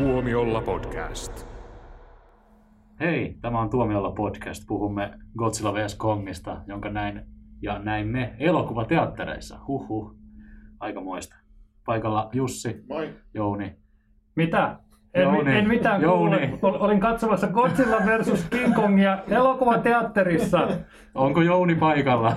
Tuomiolla podcast. Hei, tämä on Tuomiolla podcast. Puhumme Godzilla vs. Kongista, jonka näin ja näimme elokuvateattereissa. Huhhuh, aika moista. Paikalla Jussi, Moi. Jouni. Mitä? En, Jouni. en mitään Jouni. Olin katsomassa Godzilla versus King Kongia elokuvateatterissa. Onko Jouni paikalla?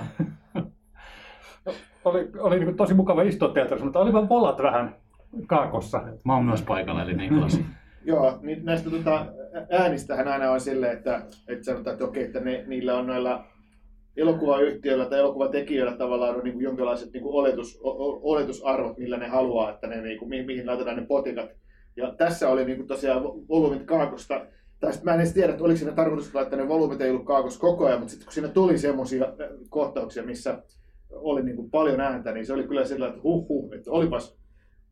Oli, oli niin tosi mukava istua teatterissa, mutta olivat volat vähän kaakossa. Mä oon myös paikalla, eli Niklas. Joo, niin näistä tota, äänistähän aina on silleen, että, että sanotaan, että okei, että ne, niillä on noilla elokuvayhtiöillä tai elokuvatekijöillä tavallaan on niin kuin jonkinlaiset niin kuin oletus, o, oletusarvot, millä ne haluaa, että ne, niin kuin, mi- mihin laitetaan ne potikat. Ja tässä oli niin kuin tosiaan vo- volyymit kaakosta. Tai sit mä en edes tiedä, että oliko siinä tarkoitus laittaa ne volyymit ei ollut kaakossa koko ajan, mutta sitten kun siinä tuli semmoisia kohtauksia, missä oli niin kuin paljon ääntä, niin se oli kyllä sillä, että huh huh, että olipas,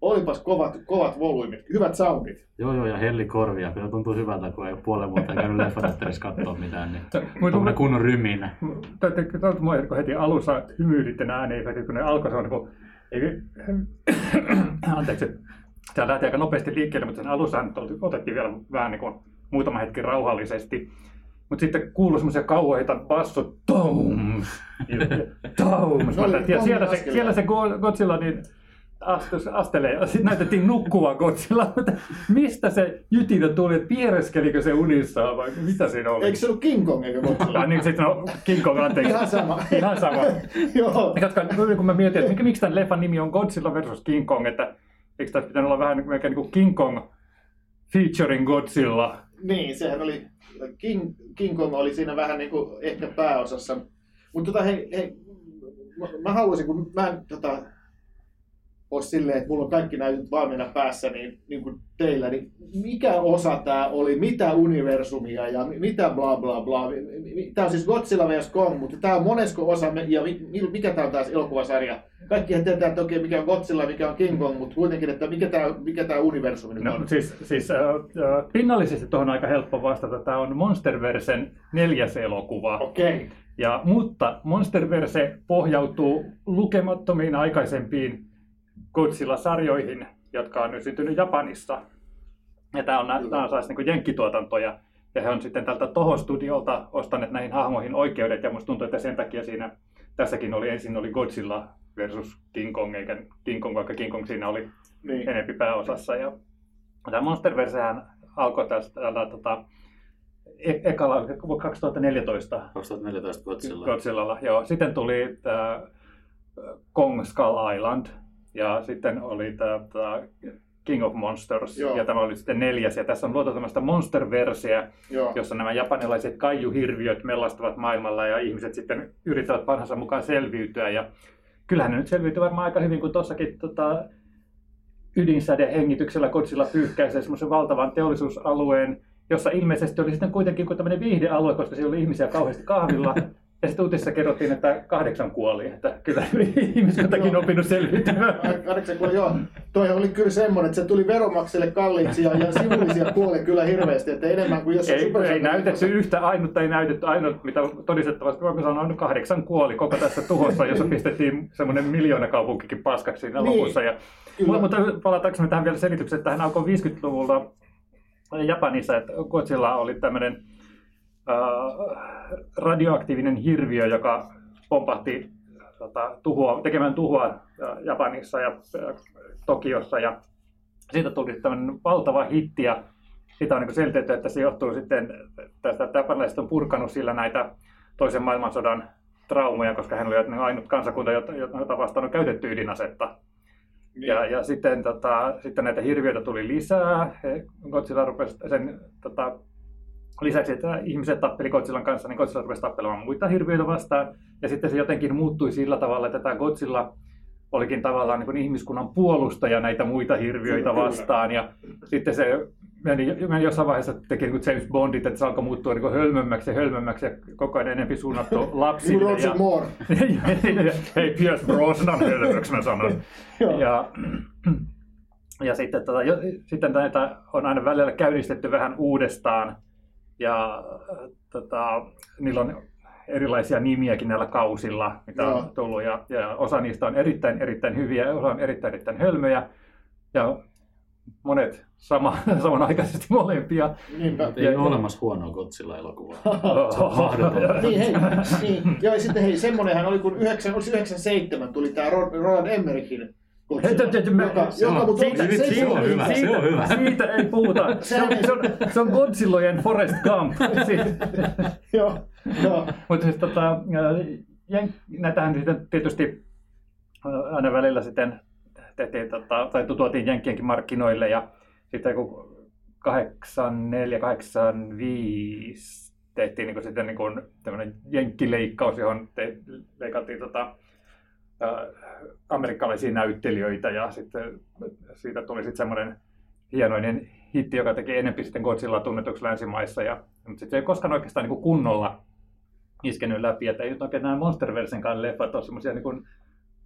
olipas kovat, kovat volyymit, hyvät soundit. Joo, joo, ja helli korvia. Kyllä tuntuu hyvältä, kun ei ole puolen vuotta käynyt leffateatterissa katsoa mitään. Niin Mutta tuommoinen kunnon ryminä. Täytyy sanoa, kun heti alussa hymyiditte ääneen, heti kun ne alkoi, se on niin kuin, anteeksi, tämä lähti aika nopeasti liikkeelle, mutta sen alussa otettiin vielä vähän niin kuin muutama hetki rauhallisesti. Mutta sitten kuului semmoisia kauheita bassot, toum, toum. Se oli Ja siellä se, siellä se Go- Godzilla niin astus, astelee. ja Sitten näytettiin nukkua Godzilla, mutta mistä se jytinä tuli, että piereskelikö se unissaan vai mitä siinä oli? Eikö se ollut King Kong eikä Godzilla? Ah, niin sitten no, King Kong, anteeksi. Ihan sama. Ihan sama. Joo. Koska kun mä mietin, että miksi tämän leffan nimi on Godzilla versus King Kong, että eikö tässä pitänyt olla vähän niin kuin, niin kuin King Kong featuring Godzilla. Niin, sehän oli, King, King Kong oli siinä vähän niin kuin ehkä pääosassa. Mutta tota, hei, hei, mä, mä haluaisin, kun mä en tota, ole silleen, että mulla on kaikki nyt valmiina päässä, niin, niin kuin teillä, niin mikä osa tämä oli, mitä universumia ja mi- mitä bla bla bla. Tämä on siis Godzilla vs. Kong, mutta tämä on monesko osa ja mi- mi- mikä tämä on taas elokuvasarja. Kaikkihan tietää, että okei, mikä on Godzilla, mikä on King Kong, mutta kuitenkin, että mikä tämä mikä tää universumi nyt No, on. siis, siis äh, äh, pinnallisesti tuohon aika helppo vastata. Tämä on Monsterversen neljäs elokuva. Okei. Ja, mutta Monsterverse pohjautuu lukemattomiin aikaisempiin Godzilla-sarjoihin, jotka on nyt syntynyt Japanissa. Ja tämä on, tää on saas niin jenkkituotantoja. Ja he on sitten tältä Toho-studiolta ostaneet näihin hahmoihin oikeudet. Ja musta tuntuu, että sen takia siinä tässäkin oli ensin oli Godzilla versus King Kong, eikä King Kong, vaikka King Kong siinä oli Niin. enempi pääosassa. Ja tämä Monsterversehän alkoi tästä tällä, tota, e- ekalla 2014 2014 Godzilla. Godzillalla, joo. Sitten tuli tämä Kong Skull Island ja sitten oli tämä King of Monsters Joo. ja tämä oli sitten neljäs. Ja tässä on luotu tämmöistä monsterverseä, Joo. jossa nämä japanilaiset kaijuhirviöt mellastavat maailmalla ja ihmiset sitten yrittävät parhaansa mukaan selviytyä. Ja kyllähän ne nyt selviytyy varmaan aika hyvin, kun tuossakin tota, ydinsäde hengityksellä Godzilla pyyhkäisee semmoisen valtavan teollisuusalueen, jossa ilmeisesti oli sitten kuitenkin kuin tämmöinen viihdealue, koska siellä oli ihmisiä kauheasti kahvilla. Ja sitten uutisissa kerrottiin, että kahdeksan kuoli, että kyllä ihmiskuntakin on oppinut selviytymään. Kahdeksan kuoli, joo. Toi oli kyllä semmoinen, että se tuli veromakselle kalliiksi ja, ja sivullisia kuoli kyllä hirveästi, että enemmän kuin jos Ei, Super- ei näytetty yhtä ainutta, ei näytetty ainut, mitä todistettavasti voimme sanoa, on kahdeksan kuoli koko tässä tuhossa, jossa pistettiin semmoinen miljoona kaupunkikin paskaksi siinä Niin, lopussa. Ja, kyllä. mutta palataanko tähän vielä selitykseen, että tähän alkoi 50-luvulla Japanissa, että Godzilla oli tämmöinen radioaktiivinen hirviö, joka pompahti tota, tuhoa, tekemään tuhoa Japanissa ja Tokiossa. Ja siitä tuli tämmöinen valtava hitti ja sitä on niin selitetty, että se johtuu sitten tästä, että japanilaiset on purkanut sillä näitä toisen maailmansodan traumoja, koska hän oli ainut kansakunta, jota, vastaan on käytetty ydinasetta. Niin. Ja, ja sitten, tota, sitten näitä hirviöitä tuli lisää. Godzilla rupesi sen tota, lisäksi, että ihmiset tappeli Godzillan kanssa, niin Godzilla rupesi tappelemaan muita hirviöitä vastaan. Ja sitten se jotenkin muuttui sillä tavalla, että tämä Godzilla olikin tavallaan niin kuin ihmiskunnan puolustaja näitä muita hirviöitä vastaan. Ja sitten se meni, meni jossain vaiheessa teki niin James Bondit, että se alkoi muuttua niin hölmömmäksi ja hölmömmäksi ja koko ajan enemmän suunnattu Niin lapsille. Roger ja, Moore. Hei, Pierce Brosnan hölmöksi mä sanon. Ja, ja sitten, tota, jo, sitten näitä on aina välillä käynnistetty vähän uudestaan. Ja äh, tota, niillä on erilaisia nimiäkin näillä kausilla, mitä Joo. on tullut. Ja, ja osa niistä on erittäin, erittäin hyviä ja osa on erittäin, erittäin hölmöjä. Ja monet sama, samanaikaisesti molempia. Niinpä. Ei Ja- ole olemassa huonoa on mahdotonta. niin, hei, niin. Joo, ja sitten hei, semmonenhan oli, kun 9, oliko se 97 tuli tämä Roland Emmerichin Joka, se joka, mutta siitä- se, se on hyvä, se on hyvä. Siitä ei puhuta. Se on, se on, se on Godzillojen Forest Gump. Si- Joo, joo. Mutta siis tota, jen- näitähän sitten tietysti ää, aina välillä sitten tehtiin, tota, tai tuotiin Jenkkienkin markkinoille ja sitten kun 84, 85 tehtiin niin sitten niin kuin tämmöinen jenkkileikkaus, johon te, leikattiin tota, amerikkalaisia näyttelijöitä ja sitten siitä tuli sitten semmoinen hienoinen hitti, joka teki enempi sitten Godzilla tunnetuksi länsimaissa. Ja, mutta sitten se ei koskaan oikeastaan niin kunnolla iskenyt läpi, että ei nyt oikein nämä Monsterversenkaan leffat ole semmoisia niin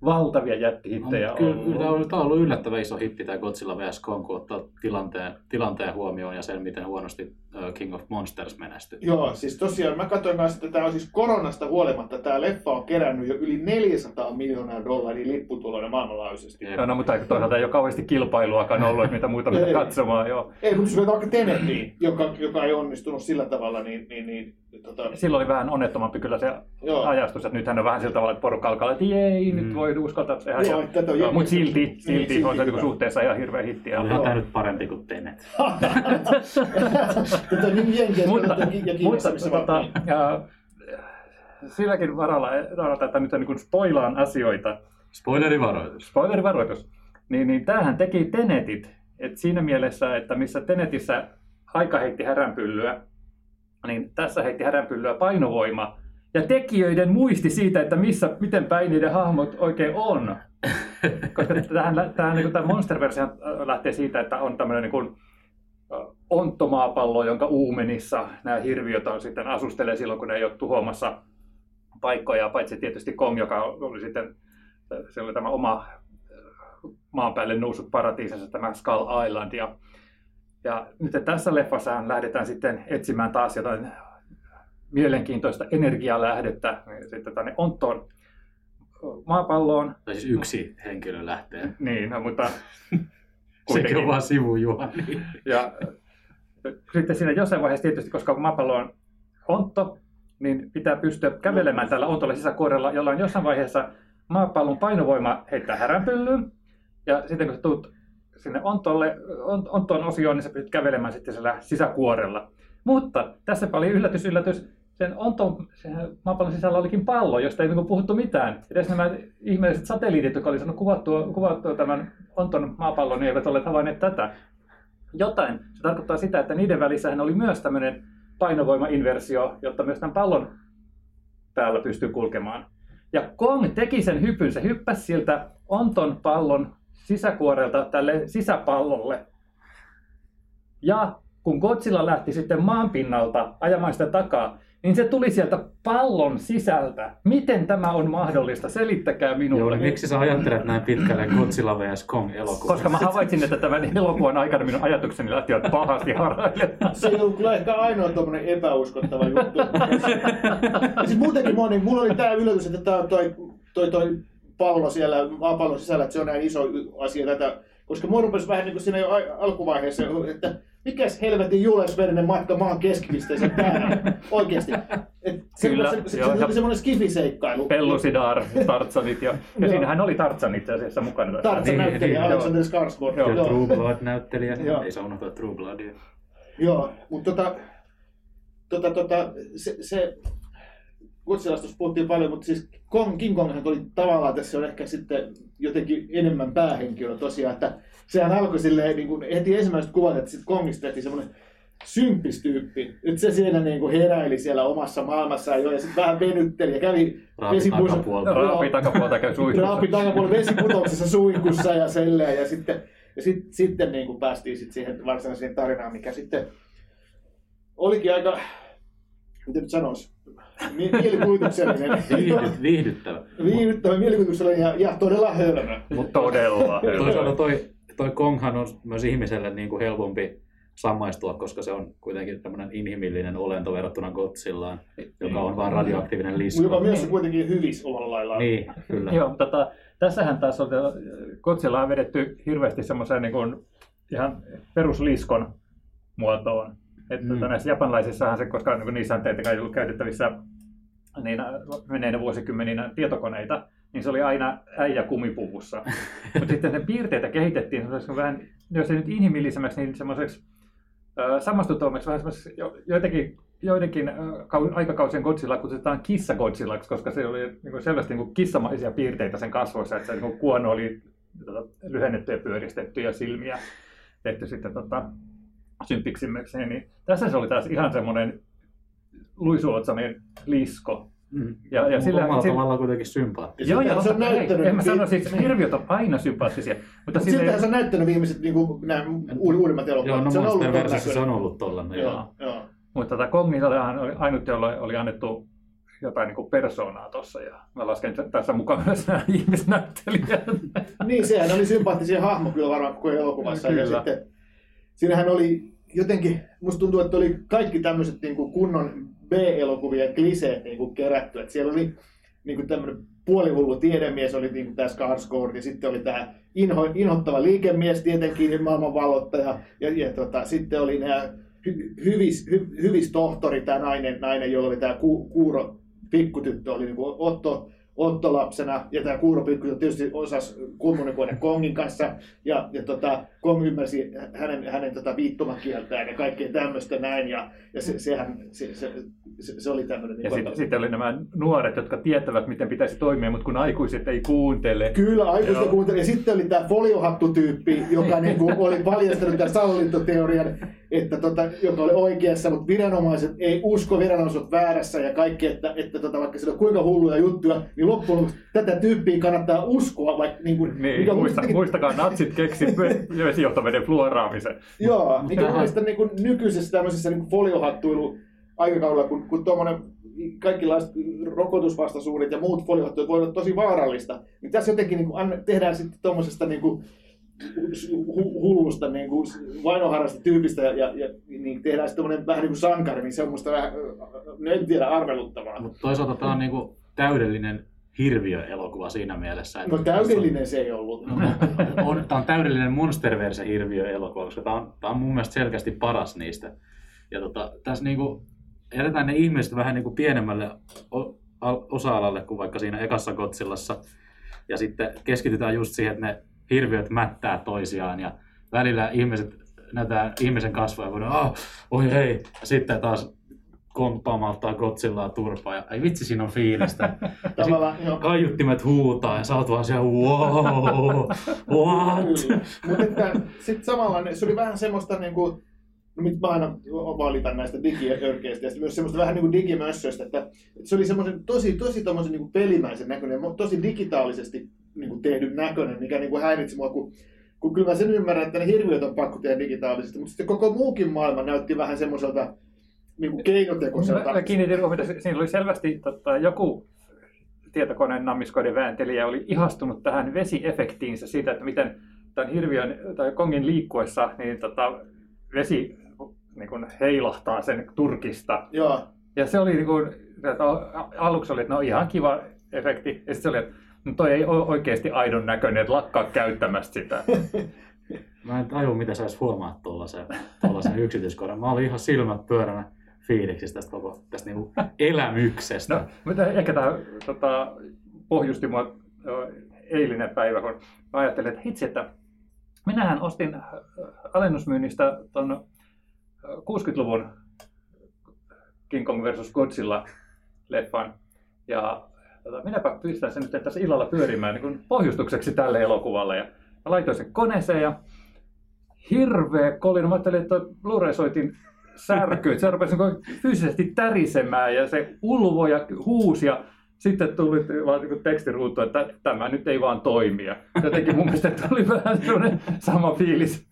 valtavia jättihittejä Kyllä, ollut. kyllä tämä on, tämä on ollut yllättävän iso hitti tämä Godzilla vs. Kong, kun ottaa tilanteen, tilanteen huomioon ja sen, miten huonosti King of Monsters menestyi. Joo, siis tosiaan mä katsoin kanssa, että tämä on siis koronasta huolimatta, tämä leffa on kerännyt jo yli 400 miljoonaa dollaria lipputuloina maailmanlaajuisesti. No, no, mutta toisaalta ei ole kauheasti kilpailuakaan ollut, että mitä muuta Ei. katsomaan. Joo. Ei, mutta jos vaikka Tenettiin, joka, joka ei onnistunut sillä tavalla, niin, niin, niin tota, Silloin oli vähän onnettomampi kyllä se Joo. ajastus, että nythän on vähän sillä tavalla, että porukka alkaa, että jei, Mm. nyt voi uskaltaa tehdä. Joo, että tätä on Joo, jengi- mutta silti, Niin, silti, silti on se hyvä. niin suhteessa ihan hirveä hitti. Ja, Olihan tämä nyt parempi kuin Tenet. Tätä niin jenkiä mutta, ja mutta tota, vaan- ja, silläkin varalla, varalla että nyt on niin spoilaan asioita, Spoilerivaroitus. spoilerivaroitus, niin, niin tämähän teki Tenetit. Et siinä mielessä, että missä Tenetissä aika heitti häränpyllyä, niin tässä heitti häränpyllyä painovoima ja tekijöiden muisti siitä, että missä, miten päin niiden hahmot oikein on. Koska tämähän, tämähän, niin tämä Monsterverse lähtee siitä, että on tämmöinen niin kuin, onttomaapallo, jonka uumenissa nämä hirviöt on sitten asustelee silloin, kun ne ei ole tuhoamassa paikkoja, paitsi tietysti Kong, joka oli sitten, se oli tämä oma maan päälle noussut paratiisinsa, tämä Skull Island. Ja, ja nyt tässä leffassahan lähdetään sitten etsimään taas jotain mielenkiintoista energialähdettä sitten tänne Onttoon maapalloon. Tai siis yksi henkilö lähtee. Niin, no, mutta Sekin on vaan sivujuoni. Ja sitten siinä jossain vaiheessa tietysti, koska maapallo on ontto, niin pitää pystyä kävelemään tällä ontolla sisäkuorella, jolloin jossain vaiheessa maapallon painovoima heittää häränpyllyyn. Ja sitten kun sä tulet sinne ontolle, on- ontoon osioon, niin sä pystyt kävelemään sitten sillä sisäkuorella. Mutta tässä oli yllätys, yllätys. Sen onton maapallon sisällä olikin pallo, josta ei niinku puhuttu mitään. Edes nämä ihmeelliset satelliitit, jotka oli saanut kuvattua, kuvattua tämän onton maapallon, niin eivät olleet havainneet tätä jotain. Se tarkoittaa sitä, että niiden välissähän oli myös tämmöinen painovoimainversio, jotta myös tämän pallon päällä pystyy kulkemaan. Ja Kong teki sen hypyn, se hyppäsi siltä onton pallon sisäkuorelta tälle sisäpallolle. Ja kun Godzilla lähti sitten maan pinnalta ajamaan sitä takaa, niin se tuli sieltä pallon sisältä. Miten tämä on mahdollista? Selittäkää minulle. Joo, miksi sä ajattelet näin pitkälle Godzilla vs. Kong elokuvaa? Koska mä havaitsin, että tämän elokuvan aikana minun ajatukseni lähtivät pahasti harhailemaan. Se ollut kyllä ehkä ainoa tuommoinen epäuskottava juttu. ja siis muutenkin moni, mulla oli tämä yllätys, että tämä toi, toi, toi pallo siellä maapallon sisällä, että se on näin iso asia tätä. Koska mua rupesi vähän niin kuin siinä jo alkuvaiheessa, että mikäs helvetin Jules Vernen matka maan keskipisteeseen täällä oikeasti. Et se, Kyllä, se, se, joo, se, oli semmoinen skifiseikkailu. Pellusidar, Tartsanit ja, ja siinähän oli Tartsan itse asiassa mukana. tässä. Tartsa Niin, näyttelijä niin, Alexander Skarsgård. Joo, Ja Joo. True Blood-näyttelijä, Joo. ei saa unohtaa True Bloodia. Joo, mutta tota, tota, tota, se, se Godzillasta puhuttiin paljon, mutta siis Kong, King Konghan oli tavallaan tässä on ehkä sitten jotenkin enemmän päähenkilö tosiaan, että sehän alkoi silleen niin kuin heti ensimmäiset kuvat, että sitten Kongista tehtiin semmoinen symppistyyppi. Nyt se siellä niin kuin heräili siellä omassa maailmassaan jo ja sitten vähän venytteli ja kävi takapuolta. Raapi takapuolta käy suihkussa. Raapi vesiputouksessa suihkussa ja selleen. Ja sitten, ja sit, sitten niin kuin päästiin sit siihen varsinaiseen tarinaan, mikä sitten olikin aika, miten nyt sanoisi, mi- mielikuvituksellinen. Viihdy, viihdyttävä. Viihdyttävä mielikuvituksellinen ja, ja todella hölmö. Todella. Toisaalta toi, toi Konghan on myös ihmiselle niin kuin helpompi samaistua, koska se on kuitenkin tämmöinen inhimillinen olento verrattuna Godzillaan, joka on vain radioaktiivinen lisko. Joka myös on kuitenkin hyvis omalla laillaan. Niin, kyllä. Joo, tota, tässähän taas on, Godzilla on vedetty hirveästi semmoiseen niin kuin, ihan perusliskon muotoon. Että Mm. mm. näissä japanlaisissahan se, koska niin niissä ei ollut käytettävissä niin menneinä vuosikymmeninä tietokoneita, niin se oli aina äijä kumipuvussa. Mutta sitten ne piirteitä kehitettiin vähän, jos ei nyt inhimillisemmäksi, niin semmoiseksi ö, samastuttavammaksi, vähän semmoiseksi jo, jotenkin, joidenkin kau- aikakausien Godzilla kutsutaan kissa Godzillaksi, koska se oli niin kuin selvästi niin kuin kissamaisia piirteitä sen kasvoissa, että se niin kuin kuono oli tota, lyhennetty ja pyöristetty ja silmiä tehty sitten tota, sympiksimmäksi. Niin tässä se oli taas ihan semmoinen luisuotsainen lisko. Mm. Ja- ja sillä- omalla sillä- tavallaan kuitenkin sympaattinen. Ja Joo, joo, se on näyttänyt- En mä sano, siis niin. hirviöt on aina sympaattisia. Mutta sille, siltähän se on näyttänyt viimeiset niin kuin, nämä uudimmat elokuvat. Joo, no se on ollut se on ollut tollanen. Joo, Joo. joo. mutta tota, Kongillahan oli ainut, jolle oli annettu jotain niin kuin persoonaa tuossa. Ja mä lasken tässä mukaan myös nämä ihmisnäyttelijät. Niin, sehän oli sympaattisia hahmo kyllä varmaan koko elokuvassa. Ja Kyllä. sitten, siinähän oli jotenkin, musta tuntuu, että oli kaikki tämmöiset niin kuin kunnon B-elokuvien kliseet niin kuin kerätty. Että siellä oli niin kuin tämmöinen puolihullu tiedemies, oli niin kuin tämä Skarsgård, ja sitten oli tämä inho, inhottava liikemies tietenkin, maailman vallottaja, ja, ja tota, sitten oli nämä hy, hyvis, hy, hyvis tohtori, tämä nainen, nainen, jolla oli tämä ku, kuuro pikkutyttö, oli niin kuin Otto, Otto lapsena, ja tämä kuuro pikkutyttö tietysti osasi kommunikoida Kongin kanssa, ja, ja tota, Kong ymmärsi hänen, hänen tota viittomakieltään ja kaikkea tämmöistä näin, ja, ja se, sehän, se, se, se, se oli tämmöinen... Ja niin sitten, sitten oli nämä nuoret, jotka tietävät, miten pitäisi toimia, mutta kun aikuiset ei kuuntele. Kyllä, aikuista Joo. kuuntelin. Ja sitten oli tämä foliohattu-tyyppi, joka niinku oli paljastanut tämän salaliittoteorian, että tota, joka oli oikeassa, mutta viranomaiset ei usko, viranomaiset väärässä ja kaikki, että, että tota, vaikka sillä on kuinka hulluja juttuja, niin loppujen lopuksi tätä tyyppiä kannattaa uskoa, vaikka niinku, Niin, on muista, kuitenkin- muistakaa, natsit keksi vesijohtoveden fluoraamisen. Joo, mikä mielestä niin kuin nykyisessä tämmöisessä niin kuin foliohattuilu aikakaudella, kun, kun tuommoinen kaikenlaiset rokotusvastaisuudet ja muut foliohattuilut voi olla tosi vaarallista, niin tässä jotenkin niin kuin, tehdään sitten tuommoisesta niin kuin, hullusta niin kuin vainoharrasta tyypistä ja, ja, ja niin tehdään sitten vähän niin kuin sankari, niin se on musta vähän, no en tiedä, arveluttavaa. Mutta toisaalta tämä on niinku täydellinen hirviöelokuva siinä mielessä. Että No täydellinen se ei ollut. No, on, tämä on täydellinen Monsterverse hirviöelokuva, koska tämä on, tämä on mun mielestä selkeästi paras niistä. Ja tota, tässä niinku, jätetään ne ihmiset vähän niinku pienemmälle o- al- osa-alalle kuin vaikka siinä ekassa Godzillassa. Ja sitten keskitytään just siihen, että ne hirviöt mättää toisiaan ja välillä ihmiset näytetään ihmisen kasvoja, ne, oh, oi ei, ja sitten taas komppaamauttaa Godzillaa turpaa ja ai vitsi siinä on fiilistä. Ja sit Tavallaan, joo. kaiuttimet huutaa ja sä oot vaan siellä wow, what? Mutta sitten samalla se oli vähän semmoista niin kuin, no mit mä aina valitan näistä digiörkeistä ja myös semmoista vähän niin kuin digimössöistä, että, että se oli semmoisen tosi, tosi tommosen niin kuin pelimäisen näköinen, tosi digitaalisesti niin kuin tehdyn näköinen, mikä niin kuin häiritsi mua, kun, kun kyllä mä sen ymmärrän, että ne hirviöt on pakko tehdä digitaalisesti, mutta sitten koko muukin maailma näytti vähän semmoiselta niin kuin keinotekoiselta. Mä, mä kiinnitin huomiota, siinä oli selvästi tota, joku tietokoneen nammiskoiden vääntelijä oli ihastunut tähän vesiefektiinsä siitä, että miten tämän hirviön tai kongin liikkuessa niin tota, vesi niin kuin heilahtaa sen turkista. Joo, Ja se oli niin kuin, aluksi oli, että no ihan kiva efekti. Ja sitten se oli, että no toi ei ole oikeasti aidon näköinen, että lakkaa käyttämästä sitä. Mä en taju, mitä sä edes huomaat tuollaisen, tuollaisen yksityiskohdan. Mä olin ihan silmät pyöränä fiiliksistä tästä koko tästä niinku elämyksestä. No, mutta ehkä tämä tota, pohjusti mua eilinen päivä, kun mä ajattelin, että hitsi, että minähän ostin ö, alennusmyynnistä tuon 60-luvun King Kong versus Godzilla leffan. Ja tota, minäpä pistän sen nyt tässä illalla pyörimään niin kuin pohjustukseksi tälle elokuvalle. Ja mä laitoin sen koneeseen ja hirveä kolina. Mä ajattelin, että Blu-ray-soitin särkyy. että Se rupesi niin fyysisesti tärisemään ja se ulvoi ja huusi ja sitten tuli vaan niin tekstiruutu, että tämä nyt ei vaan toimia. Jotenkin mun mielestä tuli vähän sellainen sama fiilis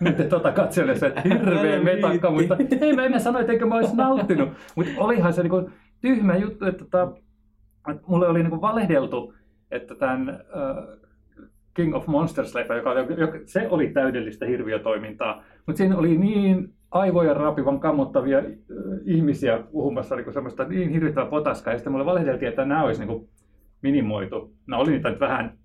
nyt tota katsellessa, että hirveä metakka, mutta ei mä en sano, että eikö mä olisi nauttinut. Mutta olihan se niin tyhmä juttu, että, tota, että mulle oli niin valehdeltu, että tämän uh, King of Monsters-leffa, joka oli, joka, se oli täydellistä hirviötoimintaa, mutta siinä oli niin aivoja raapivan kammottavia äh, ihmisiä puhumassa niin semmoista niin hirvittävää potaskaa, ja sitten mulle valehdeltiin, että nämä olisi niin minimoitu. No oli niitä nyt vähän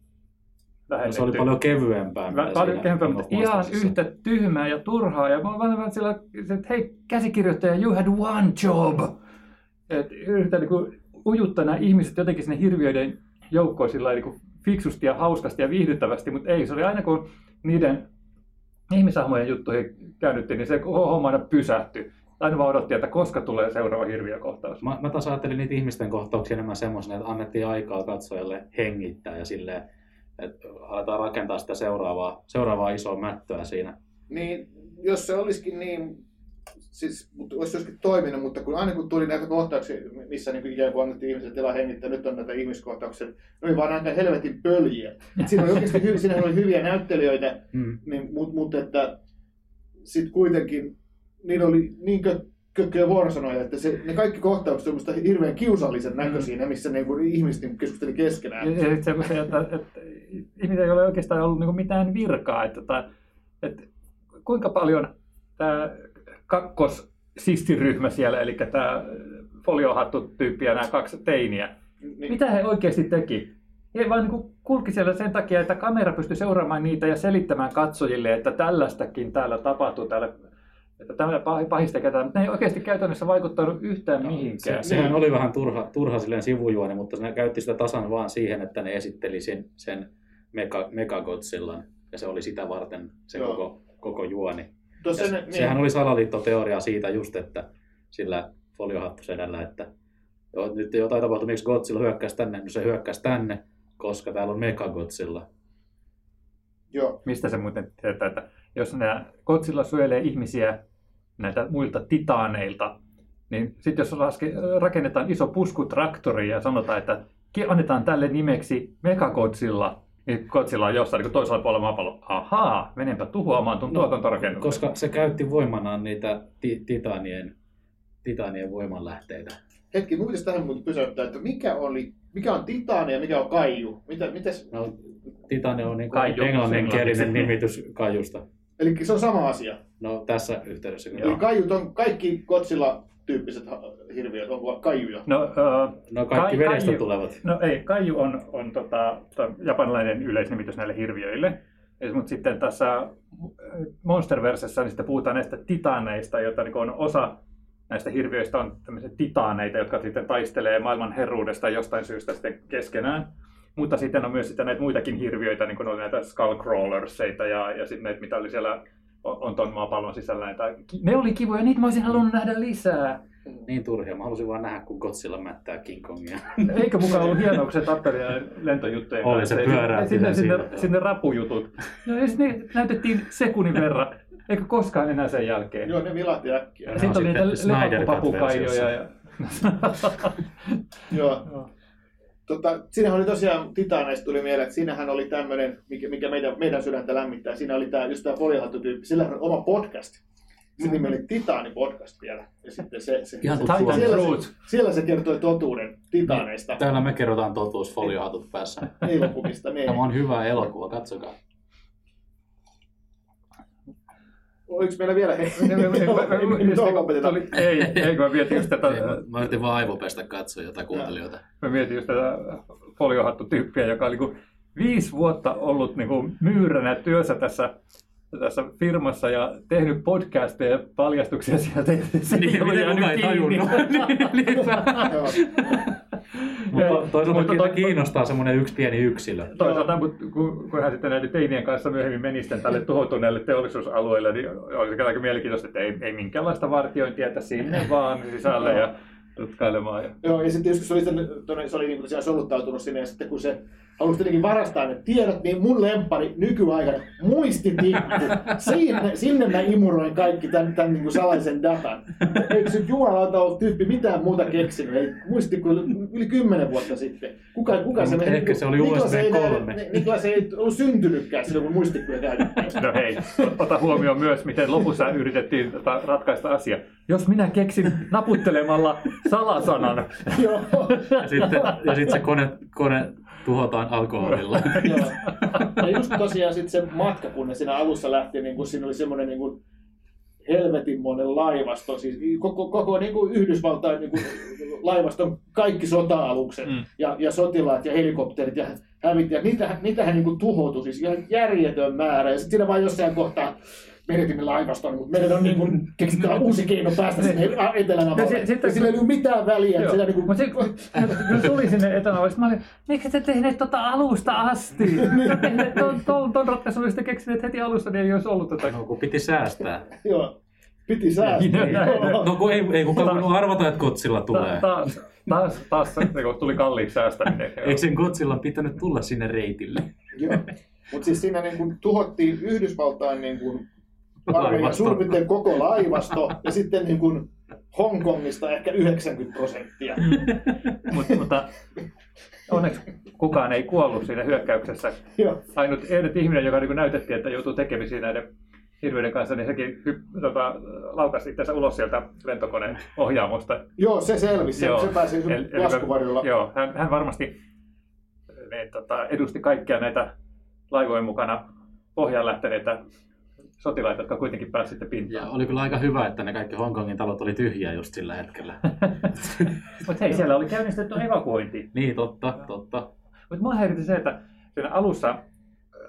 lähennetty. Se oli paljon kevyempää. Vä- Paljon kevyempää, mutta ihan yhtä tyhmää ja turhaa. Ja mä oon vähän sillä, että hei käsikirjoittaja, you had one job. Et yritän niin ujuttaa nämä ihmiset jotenkin sinne hirviöiden joukkoon sillä lailla niin fiksusti ja hauskasti ja viihdyttävästi, mutta ei. Se oli aina kun niiden ihmisahmojen juttuihin käännyttiin, niin se homma aina pysähtyi. Aina vaan odotti, että koska tulee seuraava hirviökohtaus. Mä, mä taas ajattelin niitä ihmisten kohtauksia enemmän semmoisena, että annettiin aikaa katsojalle hengittää ja silleen, että aletaan rakentaa sitä seuraavaa, seuraavaa isoa mättöä siinä. Niin, jos se olisikin niin, siis, mutta olisi joskin toiminut, mutta kun aina kun tuli näitä kohtauksia, missä niin ikään kuin annettiin ihmisille tilaa hengittää, nyt on näitä ihmiskohtauksia, ne oli vaan aika helvetin pöljiä. Et Siinä oli oikeasti hy, siinä oli hyviä näyttelijöitä, Mm. niin, mutta mut, että sitten kuitenkin niillä oli niin kö, kökköjä vuorosanoja, että se, ne kaikki kohtaukset olivat hirveän kiusallisen näköisiä, ne missä ne kuin ihmiset niin keskusteli keskenään. Ja, ja sitten semmoisia, että, että ihmisillä ei ole oikeastaan ollut niin mitään virkaa. Että, että, että kuinka paljon tämä kakkossistiryhmä siellä, eli tämä foliohattu-tyyppi ja nämä kaksi teiniä, Niin, mitä he oikeasti teki? He vaan niin kulki siellä sen takia, että kamera pystyi seuraamaan niitä ja selittämään katsojille, että tällaistakin täällä tapahtuu, täällä, että tämä pah- pahista ketään, mutta ne ei oikeasti käytännössä vaikuttanut yhtään Se, mihinkään. sehän oli vähän turha, turha silleen sivujuoni, mutta ne käytti sitä tasan vaan siihen, että ne esitteli sen, sen Mega, Megagodsillan, ja se oli sitä varten se Joo. koko, koko juoni. Tuossa Ja ne, se- sehän oli salaliittoteoria siitä just, että sillä foliohattusedällä, että joo, nyt jotain tapahtui, miksi Godzilla hyökkäsi tänne, no se hyökkäsi tänne, koska täällä on Megagodzilla. joo, Mistä se muuten tietää, että jos nämä Godzilla suojelee ihmisiä näiltä muilta titaaneilta, niin sitten jos laske, rakennetaan iso puskutraktori ja sanotaan, että annetaan tälle nimeksi Megagodzilla, niin Godzilla on jossain niin toisella puolella maapalloa. Ahaa, menenpä tuhoamaan tuon No, tuotantorakennuksen. Koska se käytti voimanaan niitä ti- titanien, titanien voimanlähteitä. hetki, mun pitäisi tähän muuten pysäyttää, että mikä, oli, mikä on titaani ja mikä on kaiju? Mitä, mitäs? No, Titani on niin Kaiju, englanninkielinen nimitys kajusta. Eli se on sama asia. No tässä yhteydessä Eli kaijut on kaikki Godzilla-tyyppiset ha- hirviöt, on kaijuja. No, äh, No kaikki Kai- vedestä kaiju- tulevat. No ei, kaiju on, on tota, japanilainen yleisnimitys näille hirviöille. Mutta sitten tässä Monsterversessä niin sitten puhutaan näistä titaaneista, joita niin on osa näistä hirviöistä on tämmöisiä titaaneita, jotka sitten taistelee maailman herruudesta jostain syystä sitten keskenään. Mutta sitten on myös sitten näitä muitakin hirviöitä, niin kuin oli näitä skullcrawlerseita ja, ja sitten näitä, mitä oli siellä on, on tuon maapallon sisällä. Näitä. Ne oli kivoja, niitä mä olisin halunnut nähdä lisää. Niin turhia. Mä halusin vaan nähdä, kun Godzilla mättää King Kongia. Eikö mukaan ollut hienoa, kun se tappeli ja lentojuttujen Oli, se Ja pyöräytti sinne, sinne, sinne rapujutut. No ja sitten ne näytettiin sekunnin verran, eikö koskaan enää sen jälkeen. Joo, ne vilahti äkkiä. Ja Sitten on oli niitä sitten Snyder lepakopapukaijoja. Ja... Joo. Tota, siinähän oli tosiaan Titaneista tuli mieleen, että siinähän oli tämmöinen, mikä, mikä meidän, meidän sydäntä lämmittää. Siinä oli tämä, just tämä foliohattu-tyyppi, sillä on oma podcast. Se nimi oli Titaani podcast vielä. Ja sitten se, se, Ihan se, Titan siellä, se, siellä se kertoi totuuden Titaneista, Täällä me kerrotaan totuus foliohatut päässä. elokuvista. Ne. Tämä on hyvä elokuva, katsokaa. Oliko meillä vielä? Ei, ei, kun mä mietin just tätä, mä, mä yritin vaan aivopestä katsojia tai kuuntelijoita. mä mietin just tätä foliohattu-tyyppiä, joka oli niin viisi vuotta ollut niin myyränä työssä tässä tässä firmassa ja tehnyt podcasteja ja paljastuksia sieltä. Niin, miten kukaan ei tajunnut. Mutta toisaalta Mutta kyllä to- kiinnostaa semmoinen yksi pieni yksilö. Toisaalta, kun, kun, kun hän sitten näiden teinien kanssa myöhemmin meni sitten tälle tuhoutuneelle teollisuusalueelle, niin oli se aika mielenkiintoista, että ei, ei minkäänlaista vartiointia, että sinne vaan sisälle ja tutkailemaan. Ja... Joo, ja sitten joskus se oli, se oli niin tosiaan soluttautunut sinne, ja sitten kun se halusi tietenkin varastaa ne tiedot, niin mun lempari nykyaikana muistitikku. Sinne, sinne mä imuroin kaikki tämän, tämän niin kuin salaisen datan. Eikö se jumalauta ole tyyppi mitään muuta keksinyt? Ei, muistikku yli, yli kymmenen vuotta sitten. Kuka, kuka se Mutta meni- ehkä se oli Niklas USB ei näe- 3. Ni- Niklas ei ollut syntynytkään silloin, kun muistikkuja käytettiin. No hei, ota huomioon myös, miten lopussa yritettiin ratkaista asia. Jos minä keksin naputtelemalla salasanan, Joo. Ja sitten, ja sitten se kone, kone tuhotaan alkoholilla. Joo. Ja just tosiaan sit se matka, kun ne siinä alussa lähti, niin kun siinä oli semmoinen niin kuin helvetinmoinen laivasto, siis koko, koko niin kuin Yhdysvaltain niin kuin laivaston kaikki sota-alukset Mm. ja, ja sotilaat ja helikopterit ja hävittäjät, niitähän, niitähän niin kuin tuhoutui siis ihan järjetön määrä. Ja sitten siinä vaan jossain kohtaa menetimme laivaston, mutta meidän on niin kuin, keksitään uusi keino päästä sinne etelän No sitten- sillä ei ole mitään väliä. että Siellä niin kuin, Mutta se, kun kun tuli sinne etanavallista, mä olin, miksi te tehneet tota alusta asti? Te tehneet ton, ton, ton ratkaisun, ja sitten keksineet heti alusta, niin ei olisi ollut tätä. No kun piti säästää. joo, piti säästää. Joo. Joo. No kun ei, ei kukaan voinut arvata, että Godzilla tulee. Ta- taas, taas, taas se, kun tuli kalliiksi säästäminen. Eikö sen Godzillan pitänyt tulla sinne reitille? Joo. Mutta siis siinä niin kuin tuhottiin Yhdysvaltain niin kuin Laivasto. suurin piirtein koko laivasto ja sitten niin kuin Hongkongista ehkä 90 prosenttia. Mut, mutta onneksi kukaan ei kuollut siinä hyökkäyksessä. Ainut, ainut ihminen, joka niin näytettiin, että joutuu tekemisiin näiden hirviöiden kanssa, niin sekin hyp, tota, laukasi itseänsä ulos sieltä lentokoneen ohjaamosta. Joo, se selvisi. Se, Joo. se pääsi eli- laskuvarjolla. Joo, hän, hän varmasti niin, tota, edusti kaikkia näitä laivojen mukana pohjaan lähteneitä sotilaita, jotka kuitenkin pääsivät sitten Ja pintaan. oli kyllä aika hyvä, että ne kaikki Hongkongin talot oli tyhjiä just sillä hetkellä. Mutta hei, siellä oli käynnistetty evakuointi. Niin, totta, totta. Mutta mua häiritti se, että siinä alussa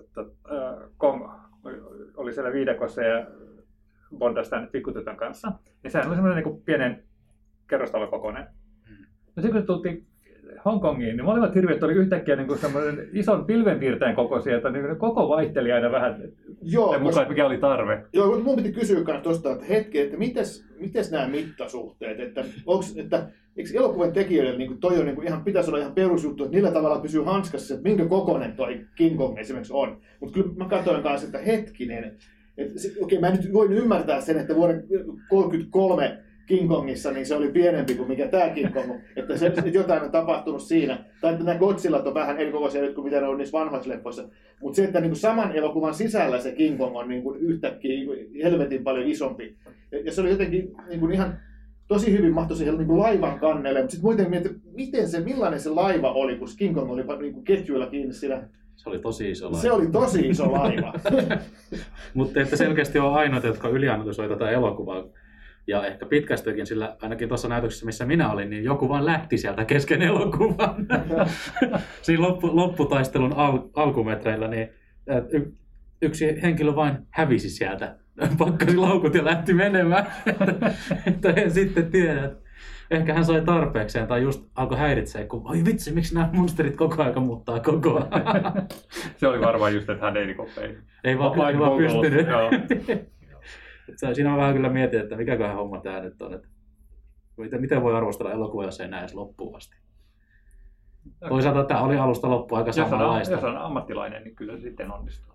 että, äh, Kong oli siellä viidakossa ja bondasi tämän pikkutytön kanssa. Ja sehän oli semmoinen niin pienen kerrostalokokoinen. No sitten kun tultiin Hongkongiin, niin molemmat hirviöt oli yhtäkkiä niin semmoinen ison pilvenpiirtäjän kokoisia, että niin koko vaihteli aina vähän Joo, mukaan, koska, mikä oli tarve. joo, mutta mun piti kysyä myös tuosta, että hetki, että mites, mites nämä mittasuhteet, että, onks, että eikö elokuvan tekijöille niin toi on niin kuin ihan, pitäisi olla ihan perusjuttu, että millä tavalla pysyy hanskassa, että minkä kokoinen toi King Kong esimerkiksi on. Mutta kyllä mä katsoin kanssa, että hetkinen, että okei mä nyt voin ymmärtää sen, että vuoden 33 King Kongissa, niin se oli pienempi kuin mikä tämä King Kong on. Että, se, että jotain on tapahtunut siinä. Tai että nämä Godzillat on vähän eri kokoisia nyt kuin mitä ne on niissä vanhoissa leffoissa. Mutta se, että niin kuin saman elokuvan sisällä se King Kong on niin kuin yhtäkkiä niin kuin helvetin paljon isompi. Ja, ja se oli jotenkin niin kuin ihan tosi hyvin mahtui siihen niin kuin laivan kannelle. Mutta sitten muuten mietin, että miten se, millainen se laiva oli, kun King Kong oli niin kuin ketjuilla kiinni siinä. Se oli tosi iso laiva. Se oli tosi iso laiva. Mutta että selkeästi on ainoat, jotka ylianalysoi tätä elokuvaa. Ja ehkä pitkästikin, sillä ainakin tuossa näytöksessä, missä minä olin, niin joku vaan lähti sieltä kesken elokuvan. Siinä loppu, lopputaistelun al, alkumetreillä, niin äh, y, yksi henkilö vain hävisi sieltä. Pakkasi laukut ja lähti menemään. että, en sitten tiedä. Ehkä hän sai tarpeekseen tai just alkoi häiritseä, kun oi vitsi, miksi nämä monsterit koko ajan muuttaa koko ajan. Se oli varmaan just, että hän ei, niin ei, vaan, ei vaan pystynyt. Siinä on vähän kyllä mietin, että mikäköhän homma tämä nyt on. Että miten, miten voi arvostella elokuvaa, jos ei näe edes loppuun asti. Toisaalta tämä oli alusta loppuun aika jos, on, samanlaista. jos on ammattilainen, niin kyllä se sitten onnistuu.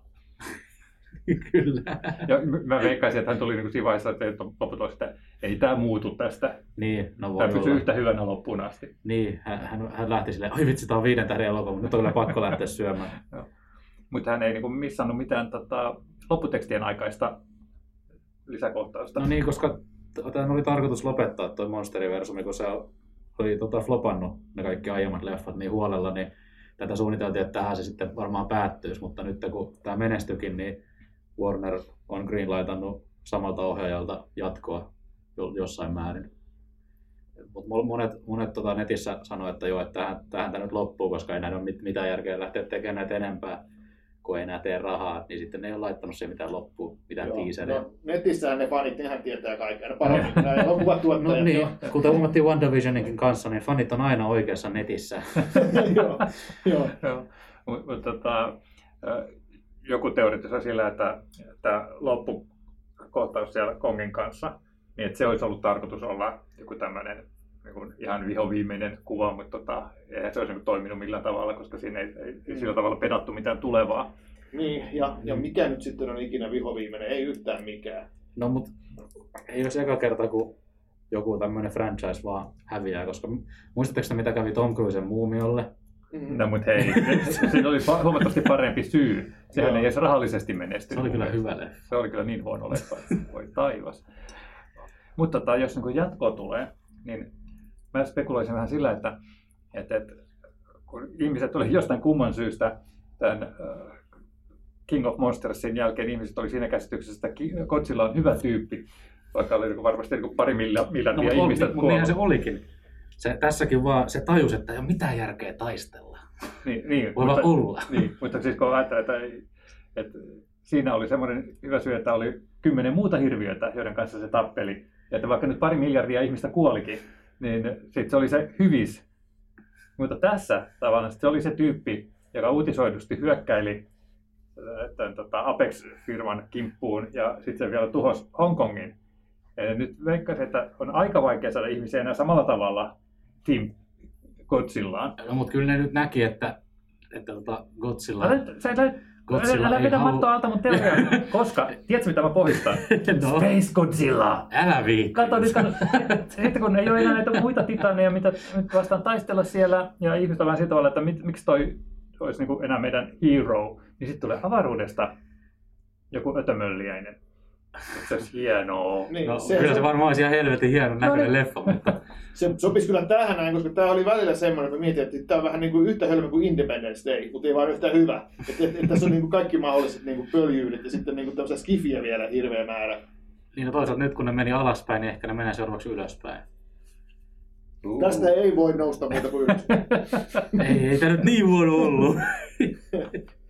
kyllä. Ja mä veikkaisin, että hän tuli niin siinä vaiheessa, että lopputulos, että ei tämä muutu tästä. Niin, no voi Tämä pysyy olla. yhtä hyvänä loppuun asti. Niin, hän, hän, hän lähti silleen, oi vitsi, tämä on viiden tähden elokuva, mutta nyt on kyllä pakko lähteä syömään. Mutta hän ei niin missannut mitään tota, lopputekstien aikaista lisäkohtausta. No niin, koska tämä oli tarkoitus lopettaa tuo Monsteriversumi, kun se oli tota, flopannut ne kaikki aiemmat leffat niin huolella, niin tätä suunniteltiin, että tähän se sitten varmaan päättyisi, mutta nyt kun tämä menestyikin, niin Warner on greenlightannut samalta ohjaajalta jatkoa jo- jossain määrin. Mut monet, monet tota netissä sanoo, että joo, että tähän, tähän tämä nyt loppuu, koska ei näin ole mit- mitään järkeä lähteä tekemään näitä enempää, kun ei enää tee rahaa, niin sitten ne ei ole laittanut siihen mitään loppuun, mitään Joo. tiiseriä. No, netissähän ne fanit ihan tietää kaikkea. Ne paremmin nämä elokuvatuottajat. No niin, joo. kuten huomattiin WandaVisioninkin kanssa, niin fanit on aina oikeassa netissä. joo, joo. Joo. Mut, mut, tota, joku teoritisoi sillä, että tämä loppukohtaus siellä Kongin kanssa, niin että se olisi ollut tarkoitus olla joku tämmöinen niin kuin ihan vihoviimeinen kuva, mutta tota, eihän se olisi niin toiminut millään tavalla, koska siinä ei, ei, ei sillä tavalla pedattu mitään tulevaa. Niin, ja, ja mikä nyt sitten on ikinä vihoviimeinen? Ei yhtään mikään. No mut ei olisi eka kerta, kun joku tämmöinen franchise vaan häviää, koska muistatteko te, mitä kävi Tom Cruisen muumiolle? Mm. No mutta hei, se, siinä oli huomattavasti parempi syy. Sehän Joo. ei edes rahallisesti menestynyt. Se oli kyllä hyvä leffa. Se oli kyllä niin huono leffa, voi taivas. Mutta tota, jos niin jatko tulee, niin mä spekuloisin vähän sillä, että, että, että kun ihmiset oli jostain kumman syystä tämän King of Monstersin jälkeen ihmiset oli siinä käsityksessä, että Godzilla on hyvä tyyppi, vaikka oli niin varmasti niin pari No, miljardia mutta, ihmistä mutta niinhän se kuollut. olikin. Se, tässäkin vaan se tajus, että ei ole mitään järkeä taistella. Niin, niin, Voi vaan olla. Niin, mutta siis kun ajattelee, että, että siinä oli semmoinen hyvä syy, että oli kymmenen muuta hirviötä, joiden kanssa se tappeli. Ja että vaikka nyt pari miljardia ihmistä kuolikin, niin sitten se oli se hyvis. Mutta tässä tavallaan se oli se tyyppi, joka uutisoidusti hyökkäili äh, tämän, tota, Apex-firman kimppuun ja sitten se vielä tuhosi Hongkongin. Eli nyt veikkaisin, että on aika vaikea saada ihmisiä enää samalla tavalla Team Godzillaan. No, mutta kyllä ne nyt näki, että, että tota Godzilla... Sä Godzilla älä ei vedä halua- mattoa alta mun teoriaa, koska, tiedätkö mitä mä pohjistan? No. Space Godzilla! Älä viitti. Kato nyt, kato, sitten kun ei ole enää näitä muita titaneja, mitä nyt vastaan taistella siellä, ja ihmiset on vähän sillä tavalla, että mit, miksi toi olisi niin kuin enää meidän hero, niin sitten tulee avaruudesta joku ötömölliäinen. Se olisi hienoa. Niin, No, se, kyllä se varmaan olisi ihan helvetin hienon näköinen niin. leffa, mutta se sopisi kyllä tähän näin, koska tämä oli välillä semmoinen, että mietin, että tämä on vähän niin kuin yhtä hölmö kuin Independence Day, mutta ei vaan yhtä hyvä. Että et, et tässä on niin kuin kaikki mahdolliset niin kuin pöljyydet ja sitten niin kuin tämmöistä skifiä vielä hirveä määrä. niin no toisaalta nyt kun ne meni alaspäin, niin ehkä ne menee seuraavaksi ylöspäin. Tästä ei voi nousta muuta kuin ylös. ei, ei tämä nyt niin huono ollut.